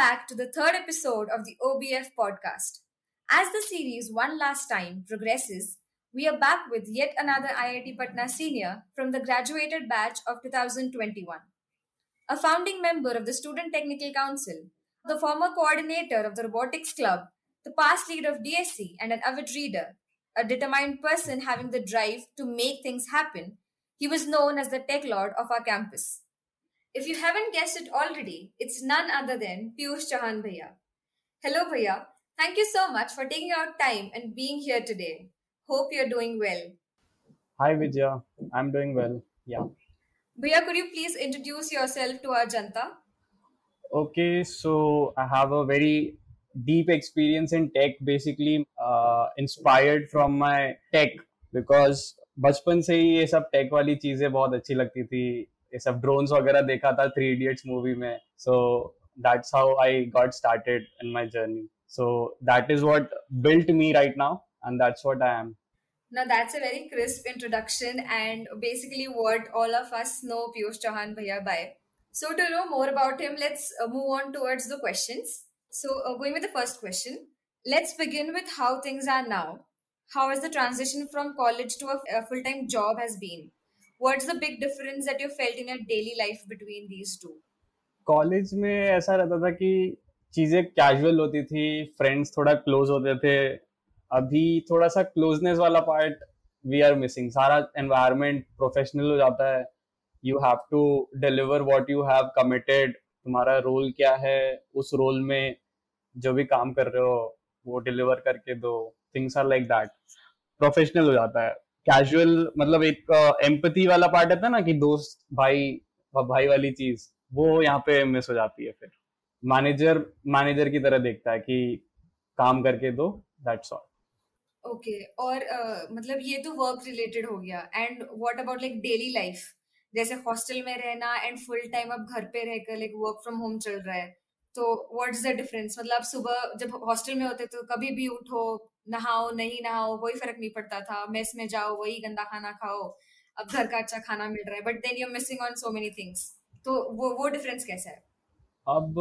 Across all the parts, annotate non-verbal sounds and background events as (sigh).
Back to the third episode of the OBF podcast. As the series One Last Time progresses, we are back with yet another IIT Patna senior from the graduated batch of 2021. A founding member of the Student Technical Council, the former coordinator of the Robotics Club, the past leader of DSC, and an avid reader, a determined person having the drive to make things happen, he was known as the tech lord of our campus. If you haven't guessed it already, it's none other than Piyush Chauhan Bhaiya. Hello, Bhaiya. Thank you so much for taking out time and being here today. Hope you're doing well. Hi, Vijaya. I'm doing well. Yeah. Bhaiya, could you please introduce yourself to our Janta? Okay, so I have a very deep experience in tech, basically uh, inspired from my tech because बचपन से ही ये सब take वाली चीजें बहुत अच्छी लगती थी ये सब ड्रोन्स वगैरह देखा था थ्री इडियट्स मूवी में so that's how I got started in my journey so that is what built me right now and that's what I am Now that's a very crisp introduction and basically what all of us know Piyush Chauhan Bhaiya by. So to know more about him, let's uh, move on towards the questions. So uh, going with the first question, let's begin with how things are now. How has the transition from college to a, a full-time job has been? What's the big difference that you felt in your daily life between these two? College में ऐसा रहता था कि चीज़ें casual होती थी friends थोड़ा close होते थे। अभी थोड़ा सा क्लोजनेस वाला पार्ट वी आर मिसिंग सारा एनवायरनमेंट प्रोफेशनल हो जाता है। You have to deliver what you have committed तुम्हारा रोल क्या है? उस रोल में जो भी काम कर रहे हो, वो डिलीवर करके दो। Things are like that professional हो जाता है। कैजुअल मतलब एक एम्पथी वाला पार्ट है ना कि दोस्त भाई भाई वाली चीज़ वो यहाँ पे मिस हो जाती है फिर। मैनेजर मैनेजर की तरह देखता है कि काम करके दो दैट्स ऑल ओके और uh, मतलब ये तो वर्क रिलेटेड हो गया। And what about like daily life जैसे हॉस्टल में रहना एंड फुल टाइम अब घर पे रहकर लाइक वर्क फ्रॉम होम चल रहा है। तो व्हाट इज़ द डिफरेंस मतलब सुबह जब हॉस्टल में होते तो कभी भी उठो नहाओ, नहीं नहाओ, कोई फ़र्क नहीं पड़ता था। मेस में जाओ, वही गंदा खाना खाओ। अब घर का अच्छा खाना मिल रहा है but then you missing on so many things तो वो वो डिफरेंस कैसा है? अब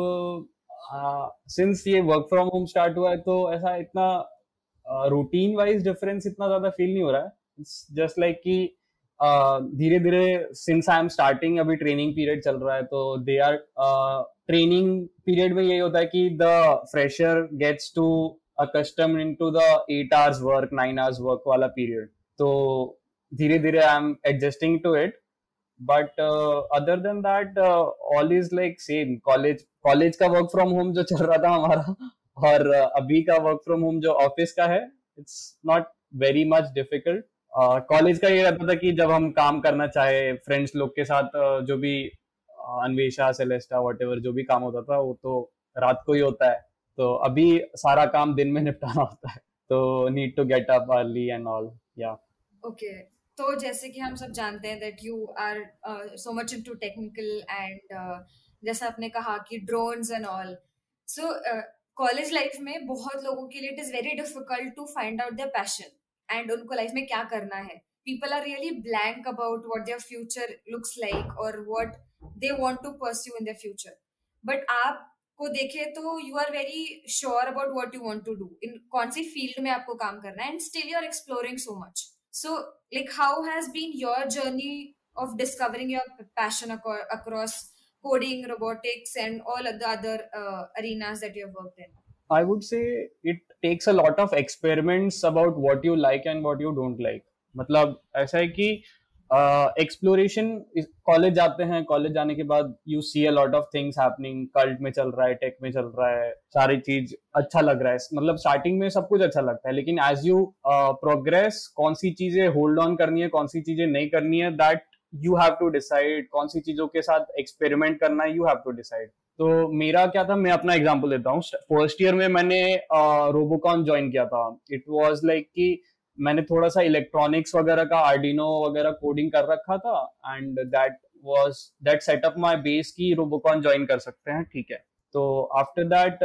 सिंस ये वर्क फ्रॉम होम स्टार्ट हुआ है तो ऐसा इतना रूटीन वाइज डिफरेंस इतना ज़्यादा फील नहीं हो रहा है। जस्ट लाइक कि धीरे धीरे सिंस आई एम स्टार्टिंग अभी ट्रेनिंग पीरियड चल रहा है तो दे आर ट्रेनिंग पीरियड में यही होता है कि the fresher gets to accustom in to the eight hours work nine hours work वाला पीरियड तो धीरे धीरे I am adjusting to it but other than that all is like same college college का वर्क फ्रॉम होम जो चल रहा था हमारा और uh, अभी का वर्क फ्रॉम होम जो ऑफ़िस का है it's not very much difficult college का ये रहता था कि जब हम काम करना चाहे फ्रेंड्स लोग के साथ uh, जो भी अन्वेषा सेलेस्टा वट जो भी काम होता था वो तो रात को ही होता है तो अभी सारा काम दिन में निपटाना होता है। तो need to get up early and all yeah okay तो जैसे कि हम सब जानते हैं that you are so much into technical and जैसा आपने कहा कि drones and all so college life में बहुत लोगों के लिए it is very difficult to find out their passion and उनको लाइफ में क्या करना है। People are really blank about what their future looks like और what they want to pursue in their future but आप को देखे तो you are very sure about what you want to do in कौन सी फ़ील्ड में आपको काम करना है and still you are exploring so much so like how has been your journey across coding, robotics, and all of the other uh, arenas that you have worked in? I would say it takes a lot of experiments about what you like and what you don't like. मतलब ऐसा है कि exploration uh, college जाते हैं college जाने के बाद you see a lot of things happening cult में चल रहा है टेक में चल रहा है सारी चीज़ अच्छा लग रहा है। मतलब स्टार्टिंग में सब कुछ अच्छा लगता है लेकिन एज यू प्रोग्रेस कौन सी चीज़ें होल्ड ऑन करनी है कौन सी चीज़ें नहीं करनी है that you have to decide कौन सी चीज़ों के साथ एक्सपेरिमेंट करना है यू हैव टू डिसाइड तो मेरा क्या था मैं अपना एग्ज़ाम्पल देता हूँ। फ़र्स्ट ईयर में मैंने रोबोकॉन uh, ज्वाइन किया था। इट वॉज़ लाइक कि मैंने थोड़ा सा इलेक्ट्रॉनिक्स वगैरह का आर्डिनो वगैरह कोडिंग कर रखा था and that was that setup my base की रोबोकॉन ज्वाइन कर सकते हैं, ठीक है। तो आफ्टर दैट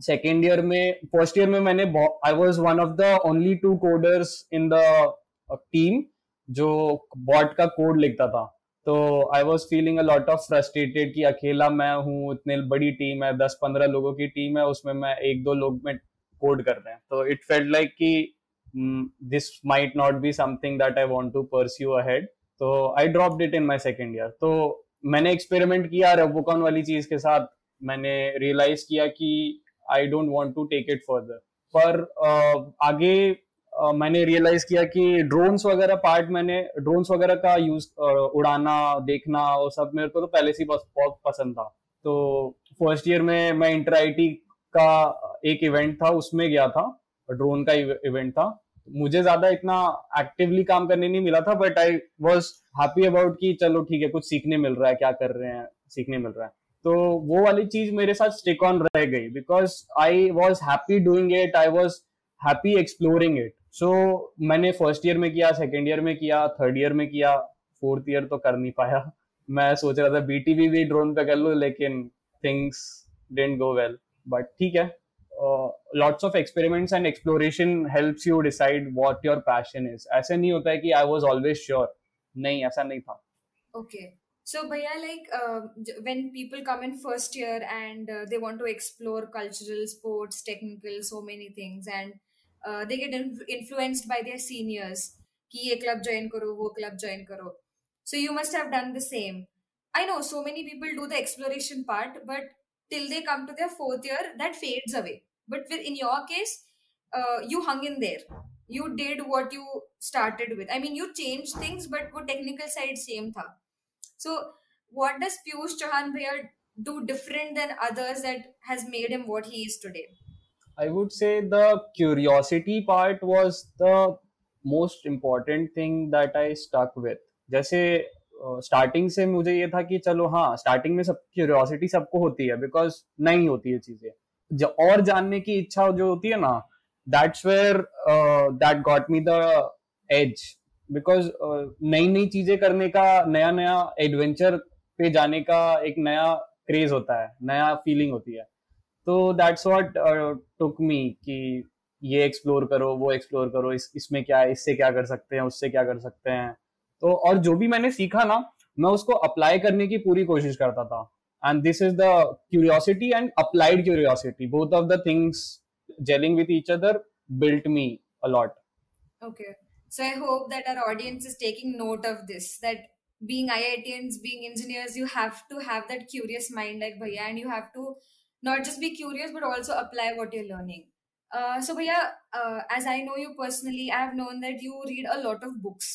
सेकेंड ईयर में फ़र्स्ट ईयर में मैंने I was one of the only two coders in the team जो बॉट का कोड लिखता था। तो I was feeling a lot of frustrated कि अकेला मैं हूँ, इतने बड़ी टीम है, दस पंद्रह लोगों की टीम है, उसमें मैं एक दो लोग में कोड कर रहे हैं। तो इट फेल्ट लाइक कि this might not be something that I want to pursue ahead तो I drop it in my second year तो मैंने एक्सपेरिमेंट किया रेबोकॉन वाली चीज़ के साथ। मैंने रियलाइज़ किया कि I don't want to take it further पर uh, आगे uh, मैंने रियलाइज़ किया कि ड्रोन्स वगैरह पार्ट मैंने ड्रोन्स वगैरह का यूज़ uh, उड़ाना देखना वो सब मेरे को तो पहले से बहुत पसंद था। तो फ़र्स्ट ईयर में मैं इंटर आई का एक इवेंट था उसमें गया था। ड्रोन का इवेंट था। मुझे ज़्यादा इतना एक्टिवली काम करने नहीं मिला था but I was happy about कि चलो ठीक है, कुछ सीखने मिल रहा है, क्या कर रहे हैं, सीखने मिल रहा है। तो वो वाली चीज़ मेरे साथ स्टिक ऑन रह गई because I was happy doing it I was happy exploring it so मैंने फ़र्स्ट ईयर में किया सेकेंड ईयर में किया थर्ड ईयर में किया फोर्थ ईयर तो कर नहीं पाया। मैं सोच रहा था बीटीवी भी ड्रोन पे कर लो, लेकिन things didn't go well but ठीक है। lots of experiments and exploration helps you decide what your passion is ऐसे नहीं होता है कि आई वाज ऑलवेज श्योर नहीं ऐसा नहीं था okay so bhaiya like uh, when people come in first year and uh, they want to explore cultural sports technical so many things and uh, they get influenced by their seniors कि ये club join करो वो club join करो so you must have done the same i know so many people do the exploration part but till they come to their fourth year that fades away But with, in your case uh, you hung in there you did what you started with i mean you changed things but wo technical side same tha so what does Piyush Chauhan bhaiya do different than others that has made him what he is today i would say the curiosity part was the most important thing that i stuck with जैसे starting uh, से मुझे ये था कि चलो हाँ starting में सब क्यूरियोसिटी सबको होती है बिकॉज़ नहीं होती है चीज़ें और जानने की इच्छा जो होती है ना that's where that got me the edge because नई नई चीज़ें करने का नया नया एडवेंचर पे जाने का एक नया क्रेज होता है, नया फीलिंग होती है. तो दैट्स वॉट टुक मी कि ये एक्सप्लोर करो, वो एक्सप्लोर करो, इस, इसमें क्या है इससे क्या कर सकते हैं, उससे क्या कर सकते हैं. तो और जो भी मैंने सीखा ना, मैं उसको अप्लाई करने की पूरी कोशिश करता था. and this is the curiosity and applied curiosity. Both of the things gelling with each other built me a lot. Okay. So i hope that our audience is taking note of this that being iitians being engineers you have to have that curious mind like bhaiya and you have to not just be curious but also apply what you're learning. Uh, so bhaiya uh, as i know you personally i have known that you read a lot of books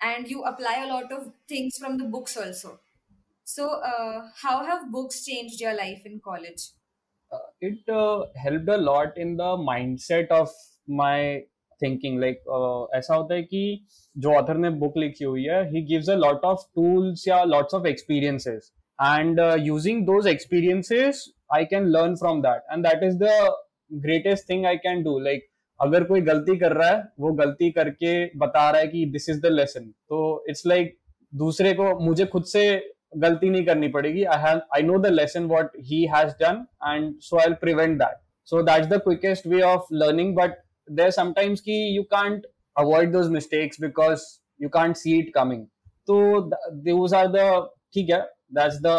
and you apply a lot of things from the books also. So uh, how have books changed your life in college? Uh, it uh, helped a lot in the mindset of my thinking like like, uh, ऐसा होता है कि जो author ने book लिखी हुई है ही gives a lot of tools या lots of experiences and using those experiences I can learn from that and that is the greatest thing I can do like अगर कोई गलती कर रहा है वो गलती करके बता रहा है कि दिस इज़ द लेसन तो इट्स लाइक दूसरे को मुझे खुद से गलती नहीं करनी पड़ेगी। I have I know the lesson what he has done and so I prevent that so that's the quickest way of learning but there sometimes की you can't avoid those mistakes because you can't see it coming तो those are the ठीक है that's the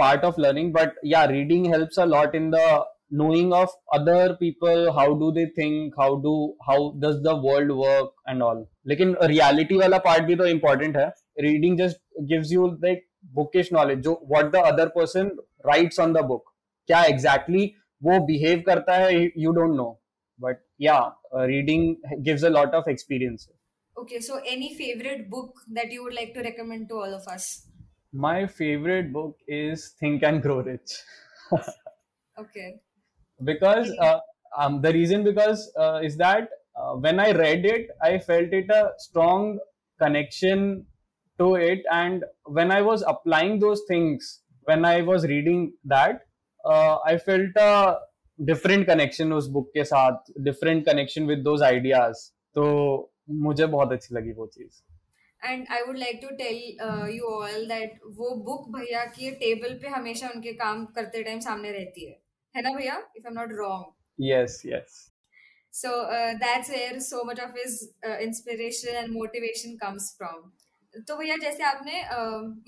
part of learning but या reading helps a lot in the knowing of other people, how do they think, how do, how does the world work and all. लेकिन reality वाला part भी तो important है। Reading just gives you, like bookish knowledge जो what the other person writes on the book क्या exactly वो behave करता है you don't know but yeah uh, reading gives a lot of experience okay so any favorite book that you would like to recommend to all of us my favorite book is think and grow rich (laughs) okay because uh, um, the reason because uh, is that uh, when I read it, I felt it a strong connection to it, and when I was applying those things, when I was reading that, uh, I felt a different connection उस book के साथ, different connection with those ideas. तो मुझे बहुत अच्छी लगी वो चीज़ and I would like to tell you all that वो बुक भैया के टेबल पे हमेशा उनके काम करते टाइम सामने रहती है है ना भैया if I'm not wrong. Yes, yes. So uh, that's where so much of his uh, inspiration and motivation comes from. तो भैया, जैसे आपने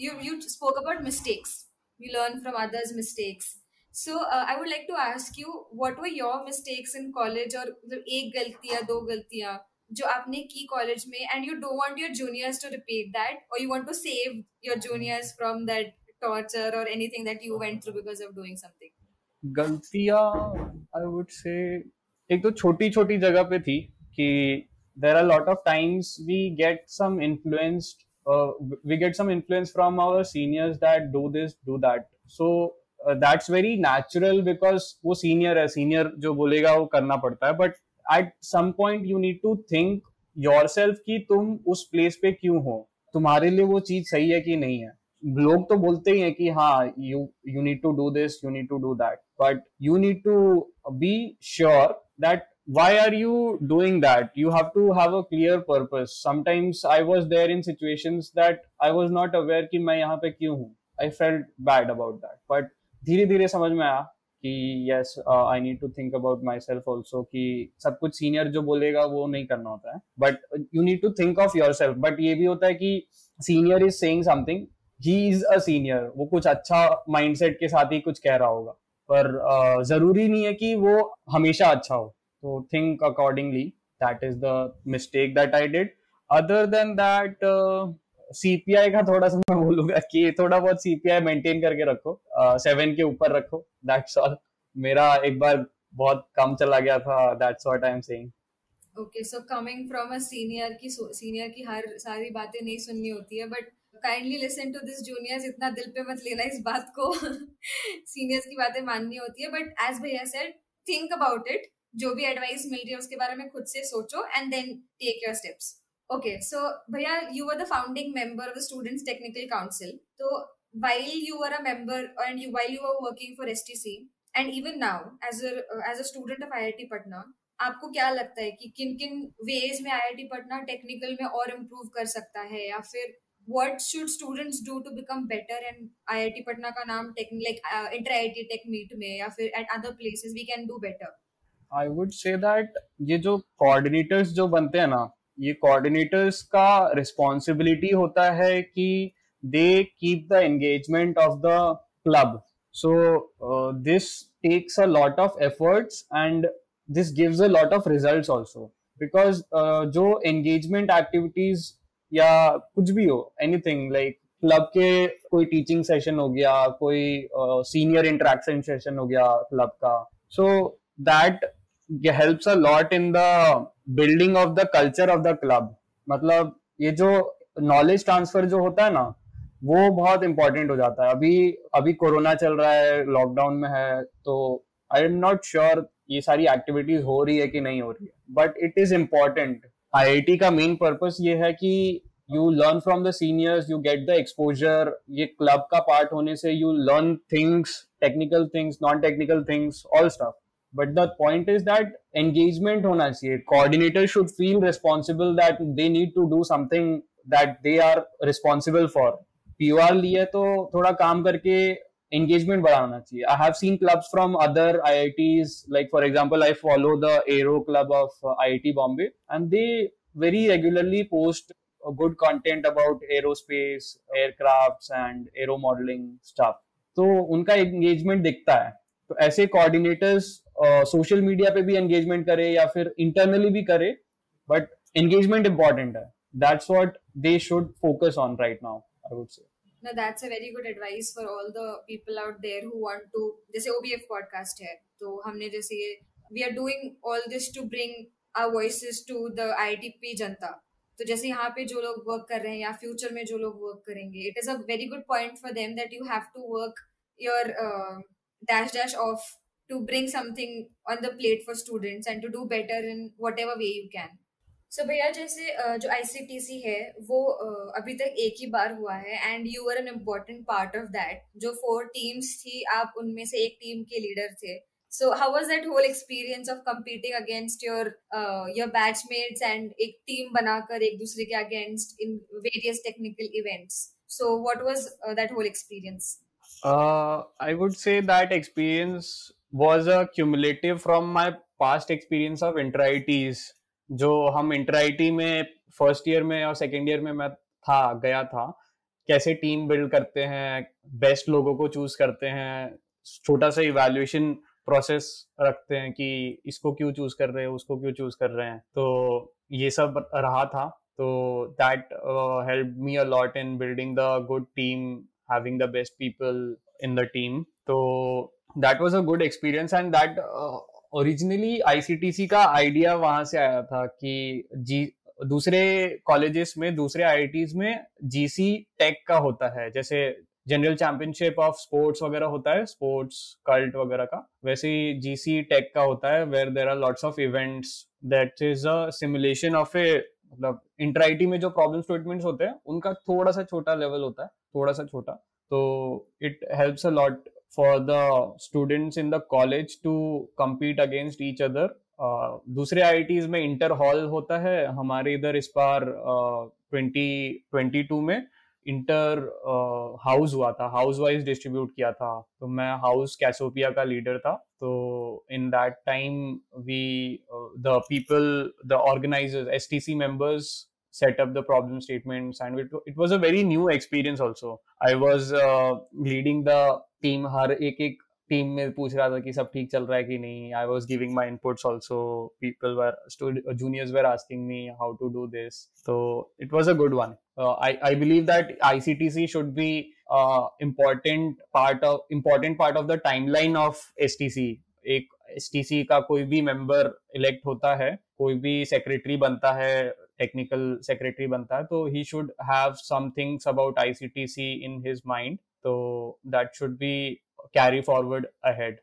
you you spoke about mistakes you learn from others mistakes so I would like to ask you what were your mistakes in college और मतलब एक गलती या दो गलतियाँ जो आपने की कॉलेज में and you don't want your juniors to repeat that और you want to save your juniors from that torture और anything that you went through because of doing something गलतियाँ आई वुड से एक तो छोटी छोटी जगह पे थी कि are a lot of times we get some influenced uh, we get some influence from our seniors that do this do that so uh, that's very natural because वो senior है senior जो बोलेगा वो करना पड़ता है but at some point you need to think yourself कि तुम उस place पे क्यों हो तुम्हारे लिए वो चीज़ सही है कि नहीं है लोग तो बोलते ही हैं कि हाँ you you need to do this you need to do that but you need to be sure that why are you doing that? You have to have a clear purpose. Sometimes i was there in situations that i was not aware कि मैं यहाँ पे क्यों हूँ। I felt bad about that. But धीरे धीरे समझ में आया कि yes I need to think about myself also कि सब कुछ सीनियर जो बोलेगा वो नहीं करना होता है। You need to think of yourself but ये भी होता है कि senior is saying something he is a senior वो कुछ अच्छा माइंडसेट के साथ ही कुछ कह रहा होगा। पर uh, ज़रूरी नहीं है कि वो हमेशा अच्छा हो। So think accordingly. That is the mistake that i did. Other than that uh, CPI का थोड़ा सा मैं बोलूँगा कि थोड़ा बहुत सीपीआई मेंटेन करके रखो। सेवन uh, के ऊपर रखो। दैट्स ऑल मेरा एक बार बहुत कम चला गया था। That's what I am saying okay so coming from a senior की सीनियर की हर सारी बातें नहीं सुननी होती है but kindly listen to this juniors इतना दिल पे मत लेना इस बात को। (laughs) सीनियर्स की बातें माननी होती है बट एज भैया सेड थिंक अबाउट इट जो भी एडवाइस मिल रही है उसके बारे में खुद से सोचो and then take your steps okay so भैया you are the founding member of the students technical council तो while you were a member and you while you were working for STC and even now a uh, as a student of IIT Patna आपको क्या लगता है कि किन किन veg में IIT Patna technical में और इम्प्रूव कर सकता है? या फिर what should students do to become better and IIT Patna का नाम like inter I tech meet में या फिर at other places we can do better I would say that ये जो कोऑर्डिनेटर्स जो बनते हैं ना, ये कोऑर्डिनेटर्स का रिस्पॉन्सिबिलिटी होता है कि they keep the engagement of the club so this takes a lot of efforts and this gives a lot of results also because जो एंगेजमेंट एक्टिविटीज़ या कुछ भी हो एनीथिंग लाइक क्लब के कोई टीचिंग सेशन हो गया, कोई सीनियर इंटरेक्शन सेशन हो गया क्लब का. So that helps a lot in the building of the culture of the club मतलब ये जो नॉलेज ट्रांसफ़र जो होता है ना, वो बहुत इंपॉर्टेंट हो जाता है। अभी अभी कोरोना चल रहा है लॉकडाउन में है तो आई एम नॉट श्योर ये सारी एक्टिविटीज़ हो रही है कि नहीं हो रही है। But it is important I का मेन पर्पज ये है कि you learn from the seniors you get the exposure ये क्लब का पार्ट होने से you learn things technical things non technical things all stuff but the point is that engagement होना चाहिए। Coordinator should feel responsible that they need to do something that they are responsible for P O R लिए तो थोड़ा काम करके engagement बढ़ाना चाहिए। I have seen clubs from other I I Ts like for example I follow the aero club of I I T Bombay and they very regularly post good content about aerospace aircraft and aero modelling stuff तो उनका engagement दिखता है। तो ऐसे coordinators social media पे भी engagement करे या फिर इंटरनली भी करे बट एंगेजमेंट इंपॉर्टेंट है that's what they should focus on right now I would say No, that's a very good advice for all the people out there who want to. जैसे OBF podcast है, तो हमने जैसे we are doing all this to bring our voices to the ITP जनता. तो जैसे यहाँ पे जो लोग वर्क कर रहे हैं या फ्यूचर में जो लोग वर्क करेंगे it is a very good point for them that you have to work your dash dash of to bring something on the plate for students and to do better in whatever way you can. So so, भैया जैसे जो ICTC है वो अभी तक एक ही बार हुआ है and you are an important part of that जो फोर टीम्स थी आप उनमें से एक टीम के लीडर थे. So how was that whole experience of competing against your your batchmates and एक टीम बनाकर एक दूसरे के against in various technical events so what was that whole experience I would say that experience a cumulative from my past experience of inter जो हम inter में first year में और सेकेंड ईयर में मैं था, गया था। कैसे टीम बिल्ड करते हैं बेस्ट लोगों को चूज़ करते हैं, छोटा सा इवेल्युएशन प्रोसेस रखते हैं कि इसको क्यों चूज़ कर रहे हैं, उसको क्यों चूज़ कर रहे हैं। तो ये सब रहा था। तो that help me a lot in building the good team having the best people in the team तो that was a good experience and that originally ICTC का आइडिया वहाँ से आया था कि जी दूसरे कॉलेजेस में, दूसरे आईआईटीज में जीसी टेक का होता है। जैसे जनरल चैंपियनशिप ऑफ़ स्पोर्ट्स वगैरह होता है स्पोर्ट्स कल्ट वगैरह का, वैसे ही जीसी टेक का होता है where there are lots of events that is a simulation of a मतलब इंटर में जो प्रॉब्लम स्टेटमेंट्स होते हैं, उनका थोड़ा सा छोटा लेवल होता है, थोड़ा सा छोटा। तो it helps a lot for the students in the college to compete against each other दूसरे आई में इंटर हॉल होता है, हमारे इधर इस बार ट्वेंटी ट्वेंटी टू में इंटर हाउस हुआ था हाउस वाइज डिस्ट्रीब्यूट किया था। तो मैं हाउस कैसोपिया का लीडर था। तो in that time we the people the organisers C members set up the problem statements and it, it was a very new experience also. I was uh, leading the team हर एक एक team में पूछ रहा था कि सब ठीक चल रहा है कि नहीं? I was giving my inputs also people were juniors were asking me how to do this तो it was a good one I believe that I C T C should be important part of important part of the timeline of S T C एक S T सी का कोई भी member elect होता है कोई भी secretary बनता है टेक्निकल सेक्रेटरी बनता है तो ही should have somethings about ICTC in his mind तो that should be carry forward ahead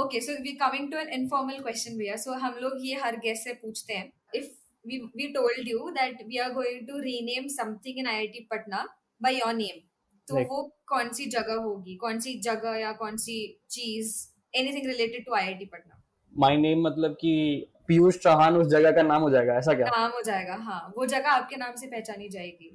okay so we coming to an informal question भैया सो हम लोग ये हर गेस्ट से पूछते हैं। If we we told you that we are going to rename something in IIT Patna by your name तो वो कौन सी जगह होगी? कौन सी जगह या कौन सी चीज़ anything related to IIT Patna my name मतलब कि पीयूष चौहान उस जगह का नाम हो जाएगा ऐसा क्या? नाम हो जाएगा हाँ वो जगह आपके नाम से पहचानी जाएगी।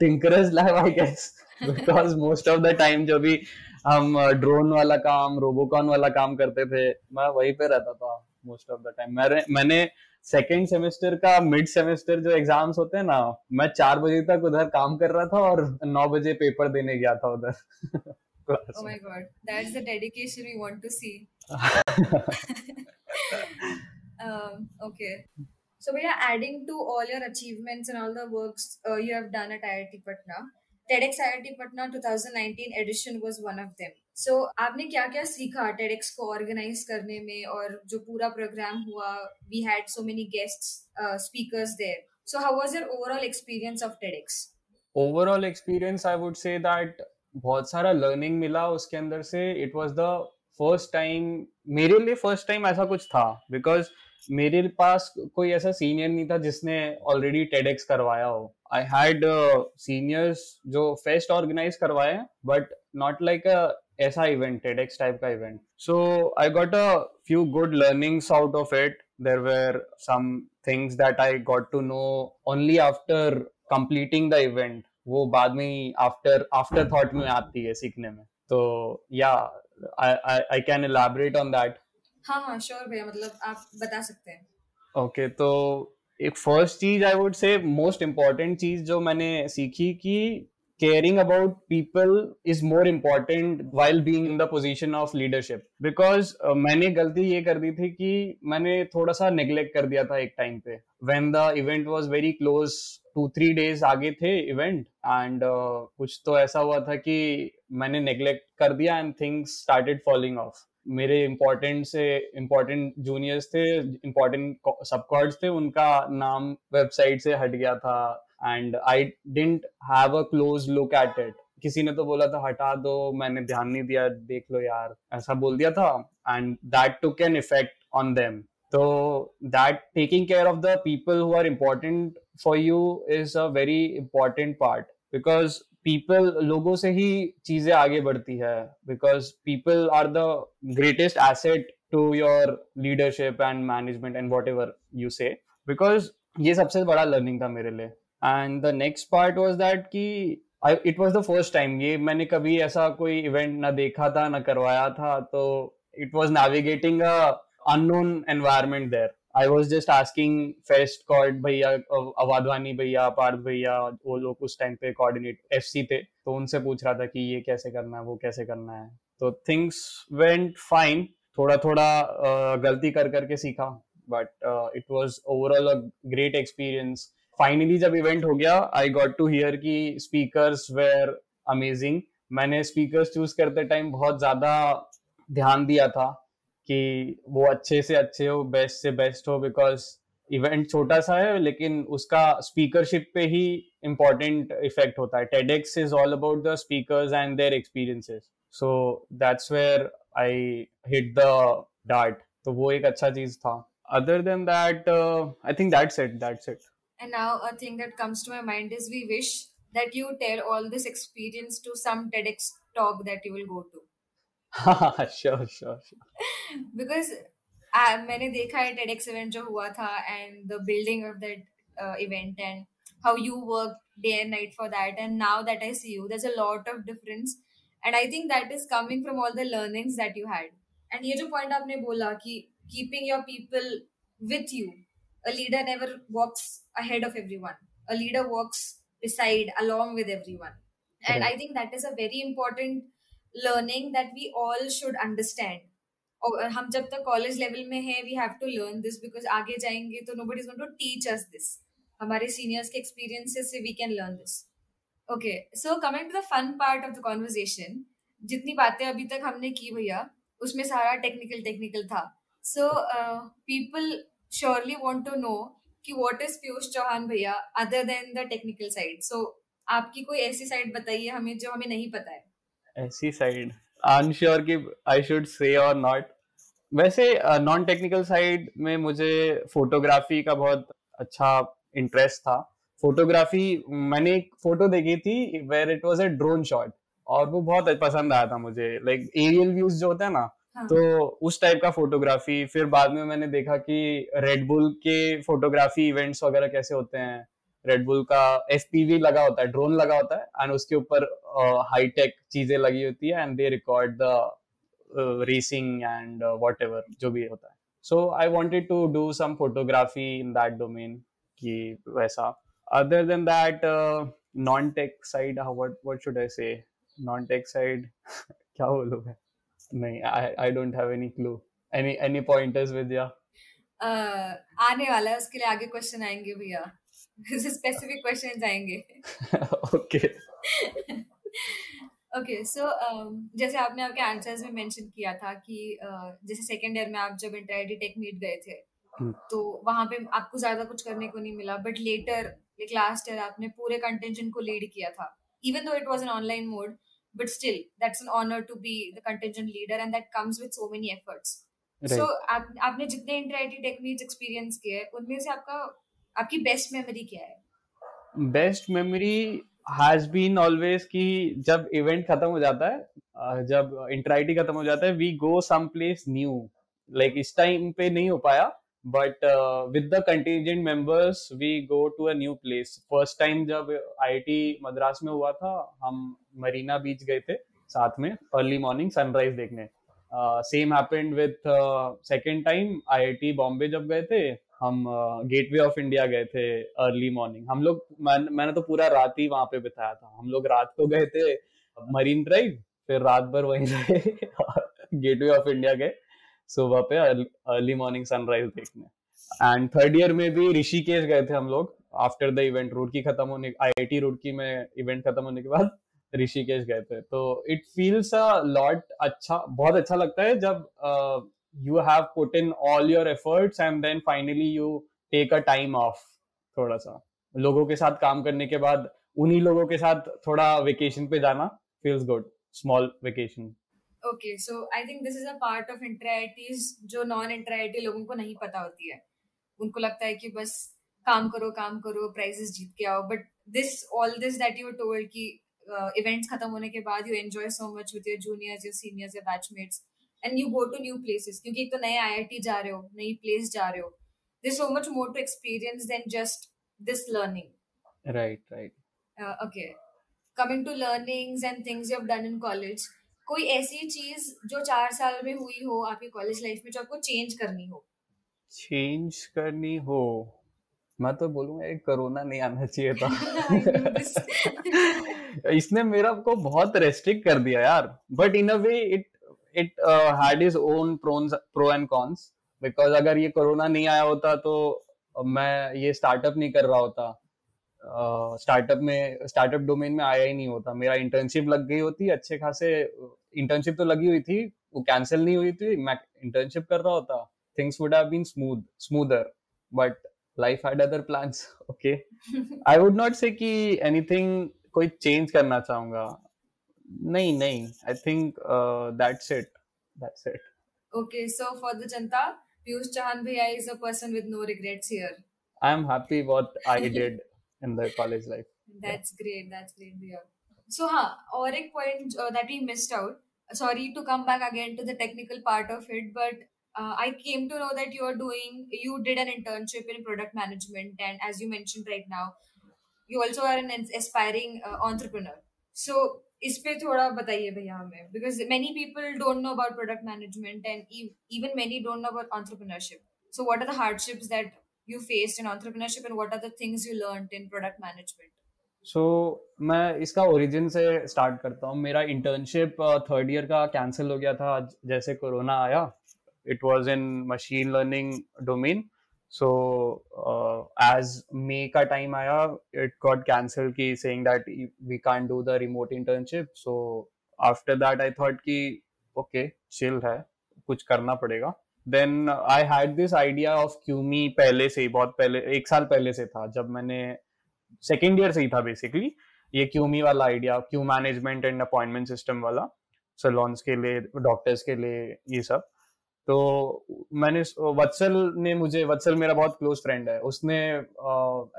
Tinkerers lab I guess because most of the time जो भी हम ड्रोन वाला काम रोबोकॉन वाला काम करते थे मैं वहीं पे रहता था मोस्ट ऑफ़ द टाइम मैंने मैंने सेकेंड सेमेस्टर का मिड सेमेस्टर जो एग्ज़ाम्स होते हैं ना मैं चार बजे तक उधर काम कर रहा था और नौ बजे पेपर देने गया था उधर। (laughs) Oh my god that's the dedication we want to see. (laughs) um, okay so we are adding to all your achievements and all the works uh, you have done at iit patna TEDx IIT Patna 2019 edition was one of them. So आपने क्या क्या सीखा TEDx को organise करने में और जो पूरा प्रोग्राम हुआ had so many guests uh, speakers there. So how was your overall experience of TEDx? Overall experience I would say that बहुत सारा लर्निंग मिला उसके अंदर से it was the first time मेरे लिए फ़र्स्ट टाइम ऐसा कुछ था बिकॉज़ मेरे पास कोई ऐसा सीनियर नहीं था जिसने ऑलरेडी टेडेक्स करवाया हो। आई हैड सीनियर्स जो फेस्ट ऑर्गेनाइज करवाए बट नॉट लाइक अ ऐसा इवेंट टेडेक्स टाइप का event so I got a few good learnings out of it there were some things that I got to know only after completing the event वो बाद में after after thought में आती है सीखने में। तो या I can elaborate on that हाँ हाँ श्योर भैया मतलब आप बता सकते हैं। ओके okay, तो एक first cheese I would say most important चीज़ जो मैंने सीखी कि caring about people is more important while being in the position of leadership because मैंने गलती ये कर दी थी कि मैंने थोड़ा सा नेग्लेक्ट कर दिया था एक टाइम पे। When the event was very close two three days आगे थे इवेंट एंड uh, कुछ तो ऐसा हुआ था कि मैंने नेग्लेक्ट कर दिया and things started following off मेरे इम्पोर्टेंट से इम्पोर्टेंट जूनियर्स थे इम्पोर्टेंट सब थे, उनका नाम वेबसाइट से हट गया था and I didn't have a close look at it किसी ने तो बोला था, हटा दो, मैंने ध्यान नहीं दिया, देख लो यार। ऐसा बोल दिया था and that took an effect on them तो that taking care of the people who are important for you is a very important part because people लोगों से ही चीज़ें आगे बढ़ती है because people are the greatest asset to your leadership and management and whatever you say because ये सबसे बड़ा लर्निंग था मेरे लिए। And the next part was that कि it was the first time ये मैंने कभी ऐसा कोई इवेंट ना देखा था, ना करवाया था तो it was navigating a unknown environment there I was just asking fest coord भैया, अवाधवानी भैया पार्थ भैया, वो लोग उस टाइम पे कोऑर्डिनेट एफ़ थे तो उनसे पूछ रहा था कि ये कैसे करना है, वो कैसे करना है। तो थिंग्स वेंट फाइन थोड़ा थोड़ा गलती कर करके सीखा but it was overall a great experience finally जब इवेंट हो गया आई गॉट टू हियर की स्पीकर्स वेयर अमेजिंग मैंने स्पीकर्स चूज़ करते टाइम बहुत ज़्यादा ध्यान दिया था। कि वो अच्छे से अच्छे हो बेस्ट से बेस्ट हो बिकॉज़ इवेंट छोटा सा है, लेकिन उसका स्पीकरशिप पे ही इंपॉर्टेंट इफ़ेक्ट होता है। TEDx is all about the speakers and their experiences so that's where I hit the dart तो वो एक अच्छा चीज़ था। Other than that I think that's it that's it and now a thing that comes to my mind is we wish that you tell all this experience to some TEDx talk that you will go to sure, sure, sure. because uh, मैंने देखा है TEDx event जो हुआ था and the building of that uh, event and how you work day and night for that and now that I see you there's a lot of difference and I think that is coming from all the learnings that you had and ये जो point आपने बोला कि keeping your people with you a leader never walks ahead of everyone a leader walks beside along with everyone and right. i think that is a very important learning that we all should understand. और हम जब तक college level में हैं we have to learn this because आगे जाएँगे तो no but is to teach us this हमारे सीनियर्स के एक्सपीरियंसेस से we can learn this okay so coming to the fun part of the conversation जितनी बातें अभी तक हमने की भैया, उसमें सारा टेक्निकल टेक्निकल था. So people surely want to know कि वॉट इज़ पीयूष चौहान भैया other than the technical side so आपकी कोई ऐसी साइड बताइए हमें जो हमें नहीं पता है. ऐसी साइड अनश्योर कि आई शुड से और नॉट वैसे नॉन टेक्निकल साइड में मुझे फोटोग्राफी का बहुत अच्छा इंटरेस्ट था। फोटोग्राफी मैंने एक फ़ोटो देखी थी where it was a drone shot और वो बहुत पसंद आया था मुझे। लाइक एरियल व्यूज़ जो होते हैं ना हाँ. तो उस टाइप का फोटोग्राफी फिर बाद में मैंने देखा कि रेडबुल के फोटोग्राफी इवेंट्स वगैरह कैसे होते हैं। रेडबुल का एफ़ लगा होता है ड्रोन लगा होता है एंड उसके ऊपर हाई टेक चीज़ें लगी होती है and they record the racing and what जो भी होता है। So I wanted to do some photography in that domain की वैसा। Other than that non tech side what what should I say non tech side क्या बोलूँ मैं? नहीं I I don't have any clue any any pointers Vidya आने वाला है, उसके लिए आगे क्वेश्चन आएँगे भैया। (laughs) स्पेसिफिक क्वेश्चंस आएँगे ओके ओके सो जैसे आपने आपके आंसर्स में मेंशन किया था कि uh, जैसे सेकेंड ईयर में आप जब इंटर टेक मीट गए थे hmm. तो वहाँ पे आपको ज़्यादा कुछ करने को नहीं मिला but later like last year आपने पूरे कंटेंशन को लीड किया था even though it was an online mode that's an honor to be the contingent leader and that comes with so many efforts right. so आप आपने जितने interactive techniques experience किए उनमें से आपका आपकी बेस्ट मेमोरी क्या है? Best memory has been always कि जब इवेंट खत्म हो जाता है जब इंटरआईटी खत्म हो जाता है we go some place new like इस टाइम पे नहीं हो पाया but with the contingent members we go to a new place first time जब आईआईटी मद्रास में हुआ था, हम मरीना बीच गए थे साथ में अर्ली मॉर्निंग सनराइज देखने. Same happened with second time IIT Bombay जब गए थे हम गेटवे ऑफ़ इंडिया गए थे अर्ली मॉर्निंग हम लोग मैं, मैंने तो पूरा रात ही वहाँ पे बिताया था। हम लोग रात को गए थे मरीन ड्राइव फिर रात भर वहीं रहे गेटवे ऑफ़ इंडिया गए सुबह पे अर्ली मॉर्निंग सनराइज देखने। एंड थर्ड ईयर में भी ऋषिकेश गए थे हम लोग आफ्टर द इवेंट रुड़की खत्म होने आईआईटी रुड़की में इवेंट खत्म होने के बाद ऋषिकेश गए थे। तो इट फील्स अ लॉट अच्छा बहुत अच्छा लगता है जब you have put in all your efforts and then finally you take a time off थोड़ा सा। लोगों के साथ काम करने के बाद, उन्हीं लोगों के साथ थोड़ा वेकेशन पे जाना feels good small vacation okay so I think this is a part of Inter IITs जो नॉन इंटरआईटी लोगों को नहीं पता होती है। उनको लगता है कि बस काम करो काम करो प्राइजेस जीत के आओ। But this all this that you told कि इवेंट्स खत्म होने के बाद you enjoy so much with your juniors your seniors your batchmates and you go to new places क्योंकि एक तो नए आईआईटी जा रहे हो नई प्लेस जा रहे हो. So much more to experience than just this learning. Right right. Uh, okay. Coming to learnings and things you have done in college. कोई ऐसी चीज़ जो चार साल में हुई हो आपकी कॉलेज लाइफ में जो आपको चेंज करनी हो? चेंज करनी हो? मैं तो बोलूँगा एक कोरोना नहीं आना चाहिए था. (laughs) (laughs) इसने मेरा को बहुत रेस्ट्रिक्ट कर दिया यार. But in a way it it had is own pros pro and cons because अगर ये कोरोना नहीं आया होता तो मैं ये स्टार्टअप नहीं कर रहा होता. स्टार्टअप uh, में स्टार्टअप डोमेन में आया ही नहीं होता. मेरा इंटर्नशिप लग गई होती अच्छे खासे इंटर्नशिप तो लगी हुई थी वो कैंसिल नहीं हुई थी मैं इंटर्नशिप कर रहा होता. Things would have been smooth smoother but life had other plans okay I would not say कि एनीथिंग कोई चेंज करना चाहूँगा. nahin, nahin. I think uh, that's it. That's it. Okay, so for the Janta, Piyush Chahan Bhaiya is a person with no regrets here. I'm happy what I (laughs) did in the college life. That's yeah. great. That's great, Yeah. So, ha, or a point uh, that we missed out. Sorry to come back again to the technical part of it, but uh, I came to know that you are doing, you did an internship in product management, and as you mentioned right now, you also are an aspiring uh, entrepreneur. So, इस पे थोड़ा बताइए भैया हमें because many people don't know about product management and even many don't know about entrepreneurship so what are the hardships that you faced in entrepreneurship and what are the things you learned in product management so मैं इसका origin से start करता हूँ मेरा internship third year का cancel हो गया था जैसे कोरोना आया it was in machine learning domain so as May का टाइम आया इट गॉट कैंसिल की saying that we can't do the remote internship so after that I thought कि ओके चिल है, कुछ करना पड़ेगा. Then I had this idea of Qme पहले से ही, बहुत पहले, एक साल पहले से था, जब मैंने सेकेंड ईयर से ही था बेसिकली ये क्यूमी वाला idea queue management and appointment system वाला सलोन्स के लिए डॉक्टर्स के लिए, ये सब. तो मैंने वत्सल ने मुझे, वत्सल मेरा बहुत क्लोज फ्रेंड है। उसने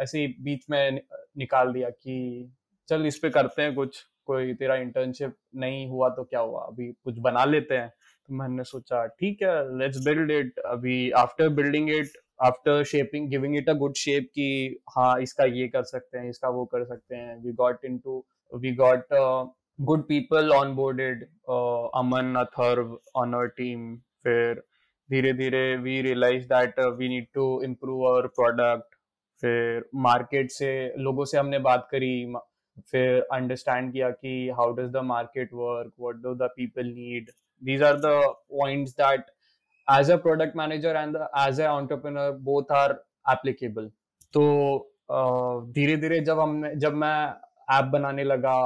ऐसे बीच में निकाल दिया कि चल इस पे करते हैं कुछ, कोई तेरा इंटर्नशिप नहीं हुआ तो क्या हुआ? अभी कुछ बना लेते हैं। तो मैंने सोचा, ठीक है लेट्स बिल्ड इट अभी after building it after shaping giving it a good shape कि हाँ इसका ये कर सकते हैं, इसका वो कर सकते हैं. We got in to we got good people on boarded Aman, Atharva on our team फिर धीरे धीरे we realize that we need to improve our product फिर मार्केट से लोगों से हमने बात करी फिर अंडरस्टैंड किया कि how does the market work what do the people need these are the points that a product manager and the, as a entrepreneur both are तो धीरे धीरे जब हमने जब मैं ऐप बनाने लगा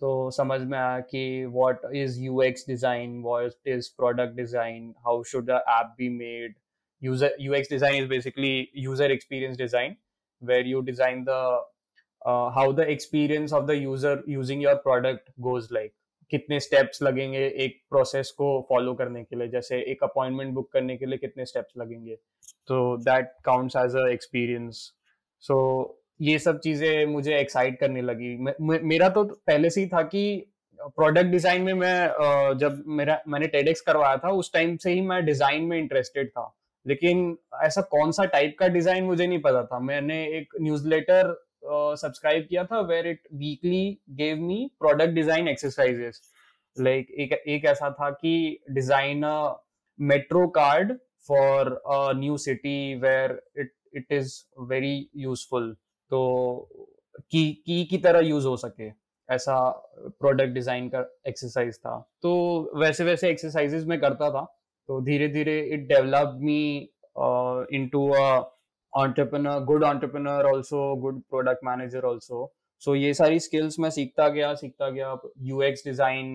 तो समझ में आया कि what is UX design what is product design how should the app be made user ux is basically user experience design where you design the uh, how the experience of the user using your product goes like. कितने steps लगेंगे एक process को follow करने के लिए? जैसे एक appointment book करने के लिए कितने स्टेप्स लगेंगे? तो that counts as a experience so ये सब चीज़ें मुझे एक्साइट करने लगी। मेरा तो पहले से ही था कि प्रोडक्ट डिज़ाइन में मैं जब मेरा, मैंने टेडेक्स करवाया था, उस टाइम से ही मैं डिज़ाइन में इंटरेस्टेड था। लेकिन ऐसा कौन सा टाइप का डिज़ाइन मुझे नहीं पता था। मैंने एक न्यूज़लेटर सब्सक्राइब किया था where it weekly gave me product design exercises like एक एक ऐसा था कि design metro card for new city where it it is very useful तो की की की तरह यूज़ हो सके। ऐसा प्रोडक्ट डिज़ाइन का एक्सरसाइज था। तो वैसे वैसे एक्सरसाइजेस में करता था। तो धीरे धीरे it develop me into a entrepreneur, good entrepreneur also, good product manager also. So ये सारी स्किल्स मैं सीखता गया सीखता गया। यूएक्स डिज़ाइन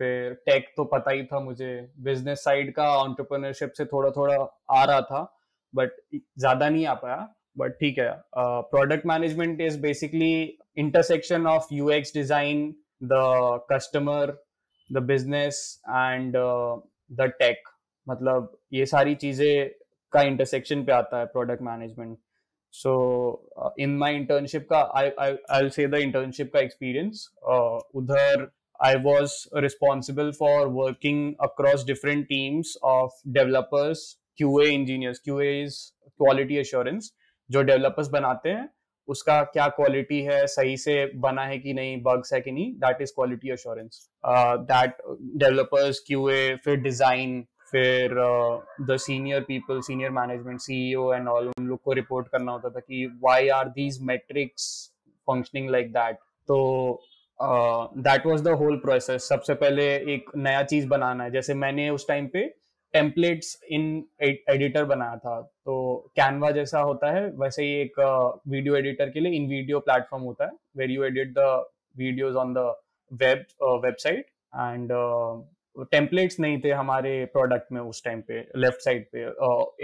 फिर टेक तो पता ही था मुझे। बिज़नेस साइड का ऑन्टरप्रनरशिप से थोड़ा थोड़ा आ रहा था बट ज़्यादा नहीं आ पाया। बट ठीक है product management is basically intersection of UX design the customer the business and the tech मतलब ये सारी चीज़ें का इंटरसेक्शन पे आता है product management so in my internship का I I I say the internship का एक्सपीरियंस उधर I was responsible for working across different teams of developers, QA engineers. QA is quality assurance. जो डेवलपर्स बनाते हैं, उसका क्या क्वालिटी है, सही से बना है कि नहीं बग्स है कि नहीं that is quality assurance that developers QA फिर डिज़ाइन फिर the senior people senior management CEO and all उन लोग को रिपोर्ट करना होता था कि why are these metrics functioning like that तो that was the whole process सबसे पहले एक नया चीज़ बनाना है। जैसे मैंने उस टाइम पे टेम्पलेट्स इन एडिटर बनाया था। तो कैनवा जैसा होता है वैसे ही एक वीडियो एडिटर के लिए इन वीडियो प्लेटफॉर्म होता है where you edit the videos on the web website and templates नहीं थे हमारे प्रोडक्ट में उस टाइम पे लेफ़्ट साइड पे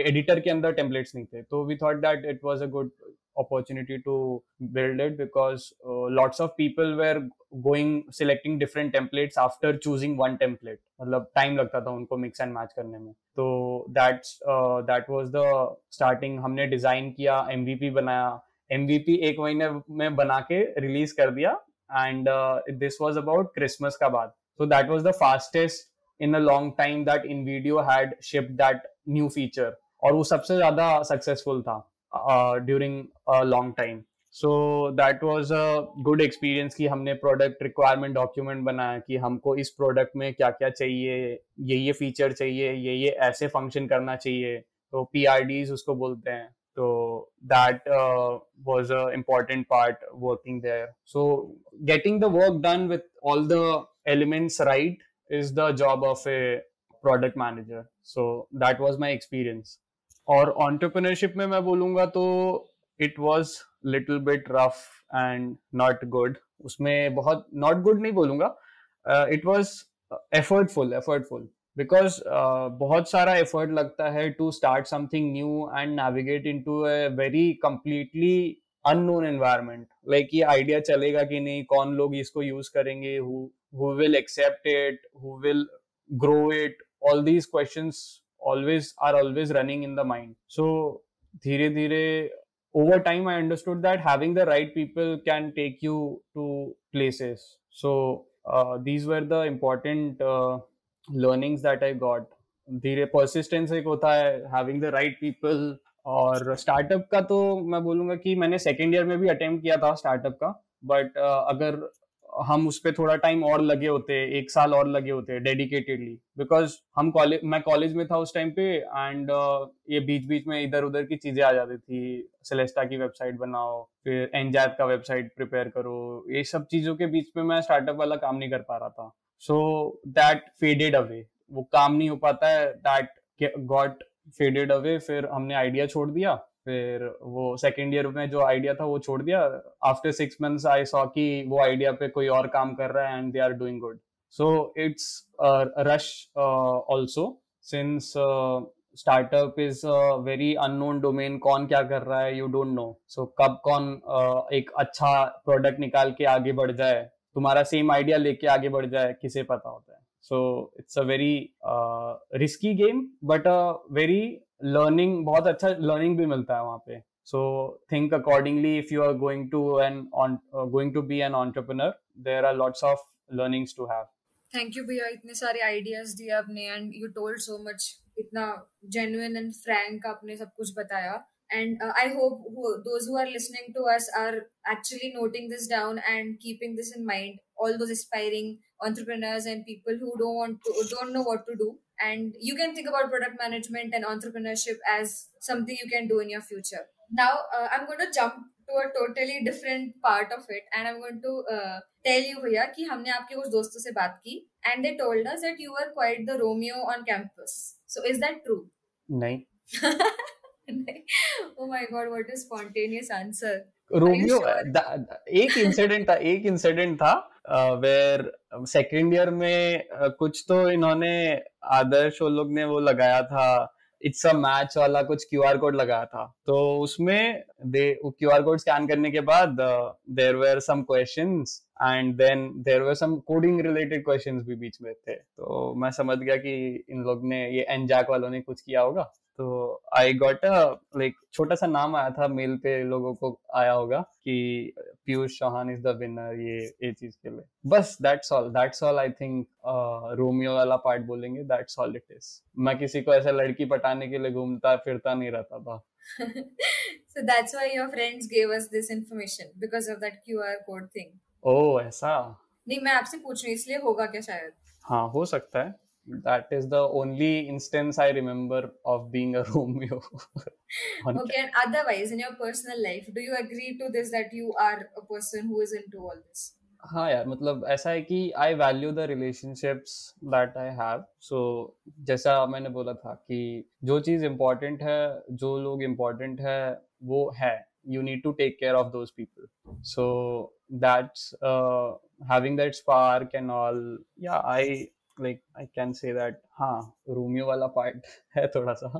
एडिटर uh, के अंदर टेम्पलेट्स नहीं थे। तो we thought that it was a good opportunity to build it because uh, lots of people were going selecting different templates after choosing one template मतलब time लगता था उनको मिक्स एंड मैच करने में तो that's that was the starting हमने design किया MVP बनाया एमवीपी एक महीने में बना के रिलीज़ कर दिया and this was about Christmas का बाद So that was the fastest in a long time that InVideo had shipped that new feature. और वो सबसे ज़्यादा सक्सेसफुल था during long time so that was a good experience कि हमने product requirement document बनाया कि हमको इस प्रोडक्ट में क्या क्या चाहिए ये ये फीचर चाहिए ये ये ऐसे फ़ंक्शन करना चाहिए। तो पी आर डीज उसको बोलते हैं। तो that was a important part working there so getting the work done with all the elements right is the job of a product manager so that was my experience और entrepreneurship में मैं बोलूँगा तो it was little bit rough and not good उसमें बहुत not good नहीं बोलूँगा. It was effortful, effortful. Because बहुत सारा एफर्ट लगता है to start something new and navigate into a very completely unknown environment like ये आइडिया चलेगा कि नहीं कौन लोग इसको यूज़ करेंगे who will accept it who will grow it all these questions always are always running in the mind so धीरे धीरे over time i understood that having the right people can take you to places so uh, these were the important uh, learnings that I got. धीरे persistence एक होता है having the right people और startup का तो मैं बोलूँगा कि मैंने सेकेंड ईयर में भी अटेम्प्ट किया था स्टार्टअप का बट uh, अगर हम उस पर थोड़ा टाइम और लगे होते एक साल और लगे होते डेडिकेटेडली बिकॉज़ हम कॉलेज मैं कॉलेज में था उस टाइम पे एंड uh, ये बीच बीच में इधर उधर की चीज़ें आ जाती थी। सेलेस्टा की वेबसाइट बनाओ फिर एनजैप का वेबसाइट प्रिपेयर करो। ये सब चीज़ों के बीच में मैं स्टार्टअप वाला काम नहीं कर पा रहा था। सो दैट फेडेड अवे वो काम नहीं हो पाता है दैट गॉट फेडेड अवे फिर हमने आइडिया छोड़ दिया। फिर वो सेकेंड ईयर में जो आइडिया था वो छोड़ दिया। After six months I saw कि वो आइडिया पे कोई और काम कर रहा है and they are doing good so it's rush also since startup is very unknown domain कौन क्या कर रहा है यू डोंट नो सो कब कौन uh, एक अच्छा प्रोडक्ट निकाल के आगे बढ़ जाए तुम्हारा सेम आइडिया लेके आगे बढ़ जाए किसे पता होता है? So it's a very risky game but a very learning बहुत अच्छा लर्निंग भी मिलता है वहाँ पे so think accordingly if you are going to an going to be an entrepreneur there are lots of learnings to have thank you भैया इतने सारे आइडियाज़ दिए आपने and you told so much इतना जेन्युइन एंड फ्रैंक आपने सब कुछ बताया uh, i hope who, those who are listening to us are actually noting this down and keeping this in mind all those aspiring entrepreneurs and people who don't want to don't know what to do and you can think about product management and entrepreneurship as something you can do in your future now uh, i'm going to jump to a totally different part of it and i'm going to uh, tell you भैया कि हमने आपके कुछ दोस्तों से बात की and they told us that you were quite the Romeo on campus. So is that true? नहीं (laughs) oh my god what a spontaneous answer Romeo एक इंसिडेंट था एक इंसिडेंट था वेर सेकेंड ईयर में कुछ तो इन्होंने आदर्श वो लोग ने वो लगाया था। इट्स अ मैच वाला कुछ क्यू आर कोड लगाया था। तो उसमें the Q R code scan करने के बाद there were some question and then there were some coding related question भी बीच में थे। तो मैं समझ गया कि इन लोग ने, ये एनजैक वालों ने कुछ किया होगा। तो आई गॉट अ लाइक छोटा सा नाम आया था मेल पे लोगों को आया होगा कि Piyush Chauhan is the winner ये ये चीज़ के लिए। बस that's all that's all I think Romeo वाला पार्ट बोलेंगे दैट्स ऑल इट इज़ मैं किसी को ऐसा लड़की पटाने के लिए घूमता फिरता नहीं रहता था। (laughs) So that's why your friends gave us this information because of that QR code thing. Oh, ऐसा? नहीं मैं आपसे पूछ रही इसलिए होगा क्या शायद? हाँ हो सकता है। that is the only instance I remember of being a (laughs) Romeo. okay, and otherwise, in your personal life, do you agree to this that you are a person who is into all this? हाँ यार मतलब ऐसा है कि I value the relationships that I have so जैसा मैंने बोला था कि जो चीज इम्पोर्टेंट है जो लोग इम्पोर्टेंट है वो है you need to take care of those people so that's uh, having that spark and all yeah i like i can say that ha romeo wala part hai thoda sa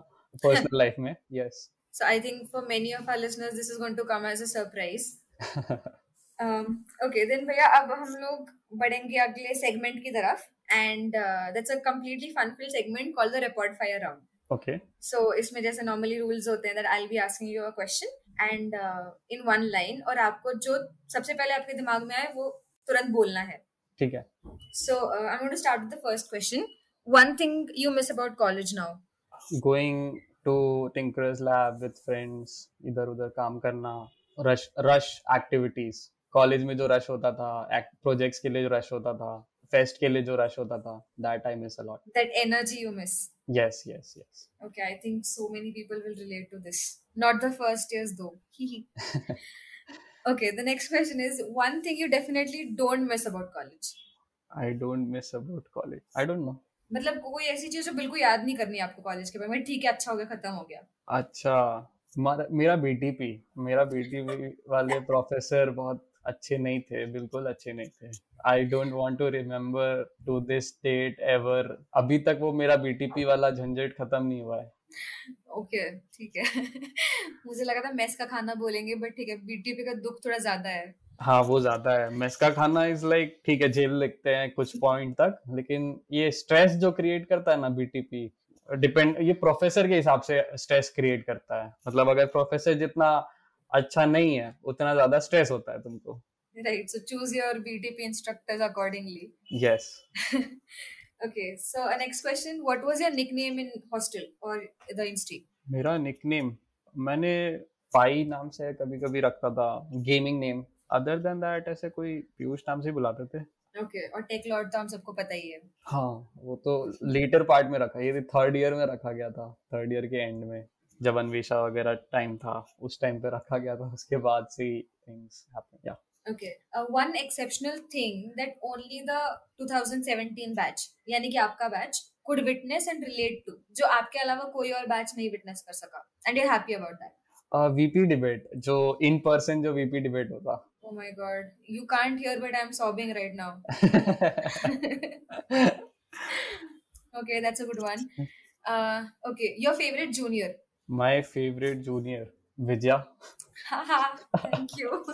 personal life mein yes. (laughs) So i think for many of our listeners this is going to come as a surprise. (laughs) Okay then भैया अब हम लोग बढ़ेंगे अगले segment की तरफ़ and that's a completely fun filled segment called the rapid fire round okay so इसमें जैसे नॉर्मली रूल्स होते हैं that I will be asking you a question and in one line और आपको जो सबसे पहले आपके दिमाग में आए वो तुरंत बोलना है। ठीक है। So I want to start with the first question one thing you miss about college now going to tinkerers lab with friends इधर उधर काम करना रश रश एक्टिविटीज़ कॉलेज में जो रश होता था प्रोजेक्ट्स के लिए जो रश होता था फेस्ट के लिए जो रश होता था that I miss a lot that energy you miss yes yes yes. Okay i think so many people will relate to this. Not the first years though. (laughs) (laughs) okay the next question is one thing you definitely don't miss about college. I don't miss about college. I don't know. मतलब कोई ऐसी चीज़ जो बिल्कुल याद नहीं करनी आपको college के बारे में ठीक है अच्छा हो गया खत्म हो गया। अच्छा मेरा बीटीपी मेरा बीटीपी वाले प्रोफेसर बहुत अच्छे नहीं थे बिल्कुल अच्छे नहीं थे। I don't want to remember to this date ever अभी तक वो मेरा बीटीपी वाला झंझट खत्म नहीं हुआ है। ओके ठीक है। मुझे लगा था मेस का खाना बोलेंगे बट ठीक है बीटीपी का दुख थोड़ा ज़्यादा है। हाँ वो ज़्यादा है। मेस का खाना इज़ लाइक ठीक है जेल लिखते हैं कुछ पॉइंट तक लेकिन ये स्ट्रेस जो क्रिएट करता है ना बीटीपी डिपेंड ये प्रोफेसर के हिसाब से स्ट्रेस क्रिएट करता है। मतलब अगर प्रोफेसर जितना अच्छा नहीं है उतना ज़्यादा स्ट्रेस होता है तुमको। Right so choose your btp instructors accordingly yes (laughs) okay so uh, next question. What was your nickname in hostel or the insti मेरा निकनेम मैंने पाई नाम से कभी कभी रखता था gaming name other than that ऐसे कोई पीयूष नाम से बुलाते थे। ओके okay, और टेक लॉर्ड तो हम सबको पता ही है। हाँ वो तो लेटर पार्ट में रखा ये थर्ड ईयर में रखा गया था थर्ड ईयर के एंड में जब अन्वेषा वगैरह टाइम था उस टाइम पे रखा गया था उसके बाद से थिंग्स हैपन या Okay. Uh, one exceptional thing that only the 2017 batch, यानी कि आपका batch could witness and relate to, जो आपके अलावा कोई और बैच नहीं विटनेस कर सका, and you're happy about that. Uh, VP debate, जो in person जो VP debate होता. Oh my god, you can't hear but I'm sobbing right now. okay, that's a good one. Uh, okay, your favorite junior. My favorite junior, Vijaya. Thank you.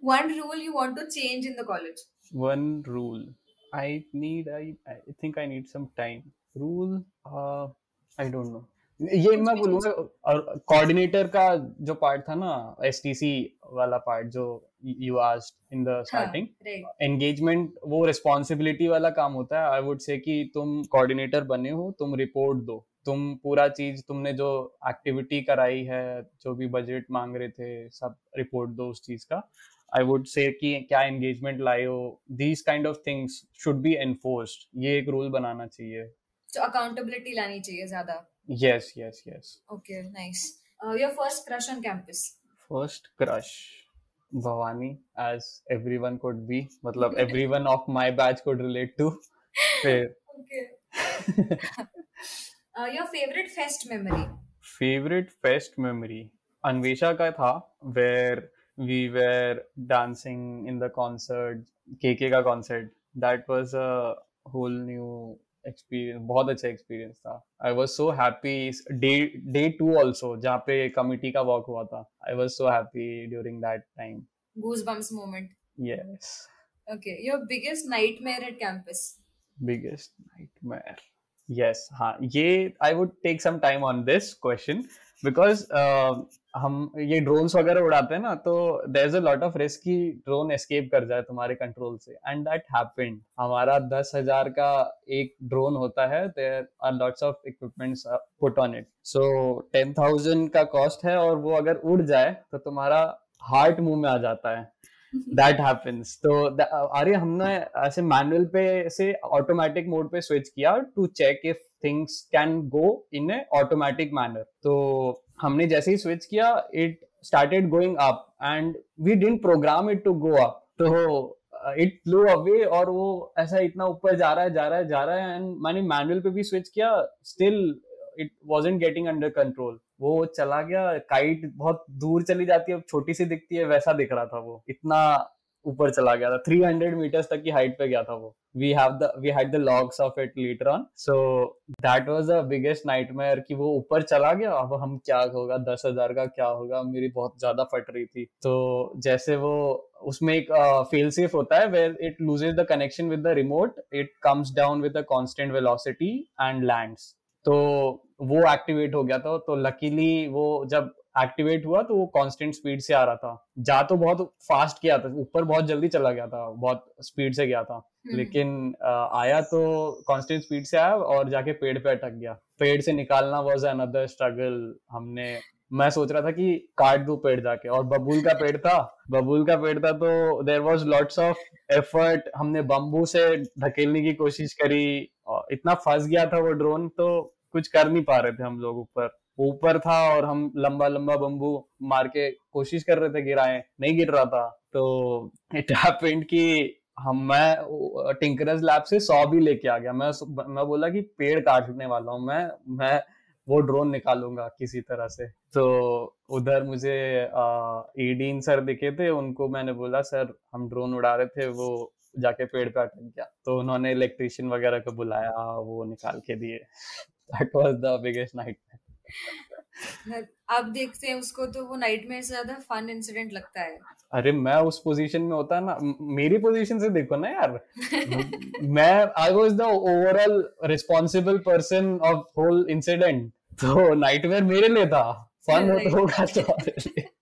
One rule you want to change in the college? One rule. I need, I, I think I need some time. Rule, uh, I don't know. ये मैं बोलूँगा और coordinator का जो part था ना STC वाला part जो you asked in the starting engagement वो रिस्पॉन्सिबिलिटी वाला काम होता है आई वुड से कि तुम कोऑर्डिनेटर बने हो तुम रिपोर्ट दो तुम पूरा चीज़ तुमने जो एक्टिविटी कराई है जो भी बजट मांग रहे थे सब रिपोर्ट दो उस चीज़ का। आई वुड से कि क्या एंगेजमेंट लाए हो? These kind of things should be enforced ये एक रूल बनाना चाहिए। तो अकाउंटेबिलिटी लानी चाहिए ज़्यादा। Yes yes yes okay nice your first crush on campus first crush Bhavani as everyone could be मतलब everyone of my batch could relate to फिर okay your favourite fest memory favourite fest memory Anwesha का था where we were dancing in the concert KK का concert that was a whole new experience बहुत अच्छा experience था. I was so happy day day two also जहाँ पे committee का work हुआ था. I was so happy during that time goosebumps moment. Yes. Okay your biggest nightmare at campus? Biggest nightmare. Yes हाँ ये would take some time on this question because uh, हम ये drones वगैरह उड़ाते हैं ना तो there is a lot of risk की ड्रोन एस्केप कर जाए तुम्हारे कंट्रोल से। एंड दैट हैपेंड हमारा दस हज़ार का एक ड्रोन होता है there are lots of equipments put on it so ten thousand का कॉस्ट है और वो अगर उड़ जाए तो तुम्हारा हार्ट मुँह में आ जाता है। दैट हैपेंस तो अरे, हमने ऐसे मैनुअल पे से ऑटोमेटिक मोड पे स्विच किया to check if things can go in a automatic manner तो हमने जैसे ही स्विच किया it started going up and we didn't program it to go up तो इट फ्लो अवे और वो ऐसा इतना ऊपर जा रहा है, जा रहा है, जा रहा है एंड मैंने मैनुअल पे भी स्विच किया still it wasn't getting under control वो चला गया काइट बहुत दूर चली जाती है छोटी सी दिखती है, वैसा दिख रहा था वो। इतना ऊपर चला गया था 300 मीटर्स तक की हाइट पे गया था वो। We have the we had the logs of it later on so that was the biggest nightmare कि वो ऊपर चला गया, अब हम क्या होगा, दस हज़ार का क्या होगा, मेरी बहुत ज़्यादा फट रही थी। तो जैसे वो, उसमें एक फेल सेफ़ होता है where it loses the connection with the remote it comes down with the constant velocity and lands तो वो एक्टिवेट हो गया था तो लकीली वो जब एक्टिवेट हुआ तो वो कांस्टेंट स्पीड से आ रहा था। जा तो बहुत फास्ट किया था ऊपर बहुत जल्दी चला गया था बहुत स्पीड से गया था। हम्म। लेकिन आया तो कांस्टेंट स्पीड से आया और जाके पेड़ पे अटक गया। पेड़ से निकालना वॉज़ अनदर स्ट्रगल हमने मैं सोच रहा था कि काट दू पेड़ जाके। और बबूल का पेड़ था बबूल का पेड़ था तो there was lots of effort हमने बम्बू से धकेलने की कोशिश करी। इतना फंस गया था वो ड्रोन तो कुछ कर नहीं पा रहे थे हम लोग ऊपर। ऊपर था और हम लंबा लंबा बम्बू मार के कोशिश कर रहे थे गिराए, नहीं गिर रहा था। तो इट कि हम, मैं टिंकरस लैब से सौ भी लेके आ गया। मैं मैं बोला कि पेड़ काटने वाला हूँ, मैं मैं वो ड्रोन निकालूँगा किसी तरह से। तो उधर मुझे ईडीन सर दिखे थे, उनको मैंने बोला, सर, हम ड्रोन उड़ा रहे थे, वो जाके पेड़ पे अटक गया तो उन्होंने इलेक्ट्रिशियन वगैरह को बुलाया, वो निकाल के दिए। That was the biggest nightmare अब देखते हैं उसको तो वो नाइटमेयर से ज़्यादा फन इंसिडेंट लगता है। अरे मैं उस पोजीशन में होता ना मेरी पोजीशन से देखो ना यार। (laughs) मैं I was the overall responsible person of whole incident तो नाइटमेयर मेरे लिए था। फन हो तो होगा तो (laughs)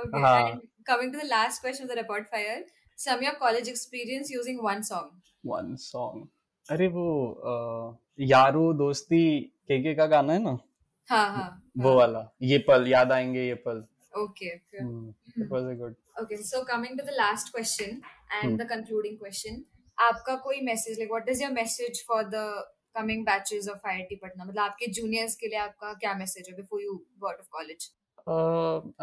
Okay, हाँ. and coming to the last question of the report fire, sum your college experience using one song. One song. अरे वो यारो दोस्ती केके का गाना है ना? हाँ हाँ वो हाँ. वाला ये पल याद आएँगे ये पल। okay okay hmm, it was a good okay so coming to the last question and the concluding question आपका कोई message like what is your message for the coming batches of IIT Patna? मतलब आपके juniors के लिए आपका क्या message है before you go out of college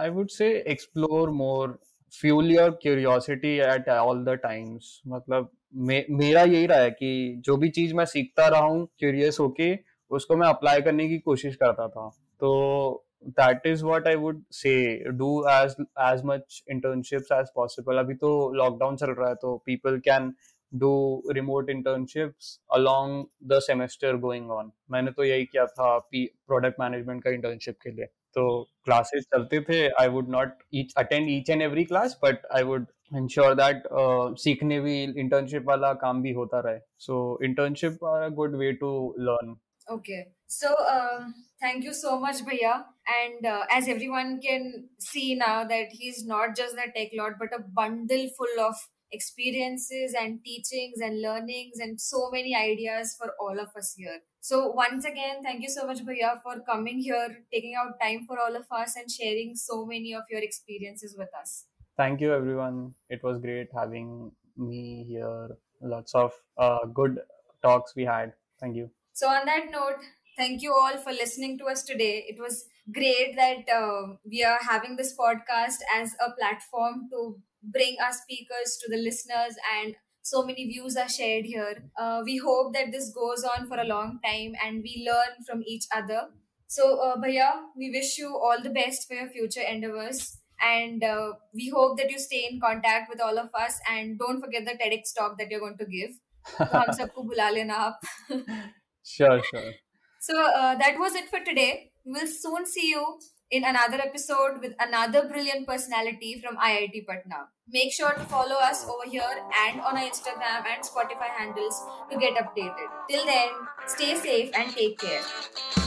I would say explore more fuel your curiosity at all the times मतलब मे, मेरा यही रहा है कि जो भी चीज़ मैं सीखता रहा हूँ क्यूरियस होके उसको मैं अप्लाई करने की कोशिश करता था। तो that is what I would say do as as much internships as possible अभी तो लॉकडाउन चल रहा है तो people can do remote internships along the semester going on मैंने तो यही किया था प्रोडक्ट मैनेजमेंट का इंटर्नशिप के लिए। तो क्लासेस चलते थे I would not attend each and every class but I would ensure that सीखने भी इंटर्नशिप वाला काम भी होता रहे so internship are a good way to learn Okay. So, um, thank you so much, Bhaiya. And uh, as everyone can see now, that he's not just the tech lord, but a bundle full of experiences and teachings and learnings and so many ideas for all of us here. So, once again, thank you so much, Bhaiya, for coming here, taking out time for all of us, and sharing so many of your experiences with us. thank you everyone. It was great having me here. Lots of uh, good talks we had. Thank you. So on that note thank you all for listening to us today. It was great that uh, we are having this podcast as a platform to bring our speakers to the listeners and so many views are shared here. Uh, we hope that this goes on for a long time and we learn from each other. So uh, bhaiya we wish you all the best for your future endeavors and uh, we hope that you stay in contact with all of us and don't forget the TEDx talk that you're going to give. Thumbs up, gulalayan aap. Sure, sure. So uh, that was it for today. We will soon see you in another episode with another brilliant personality from IIT Patna. Make sure to follow us over here and on our Instagram and Spotify handles to get updated. Till then, stay safe and take care.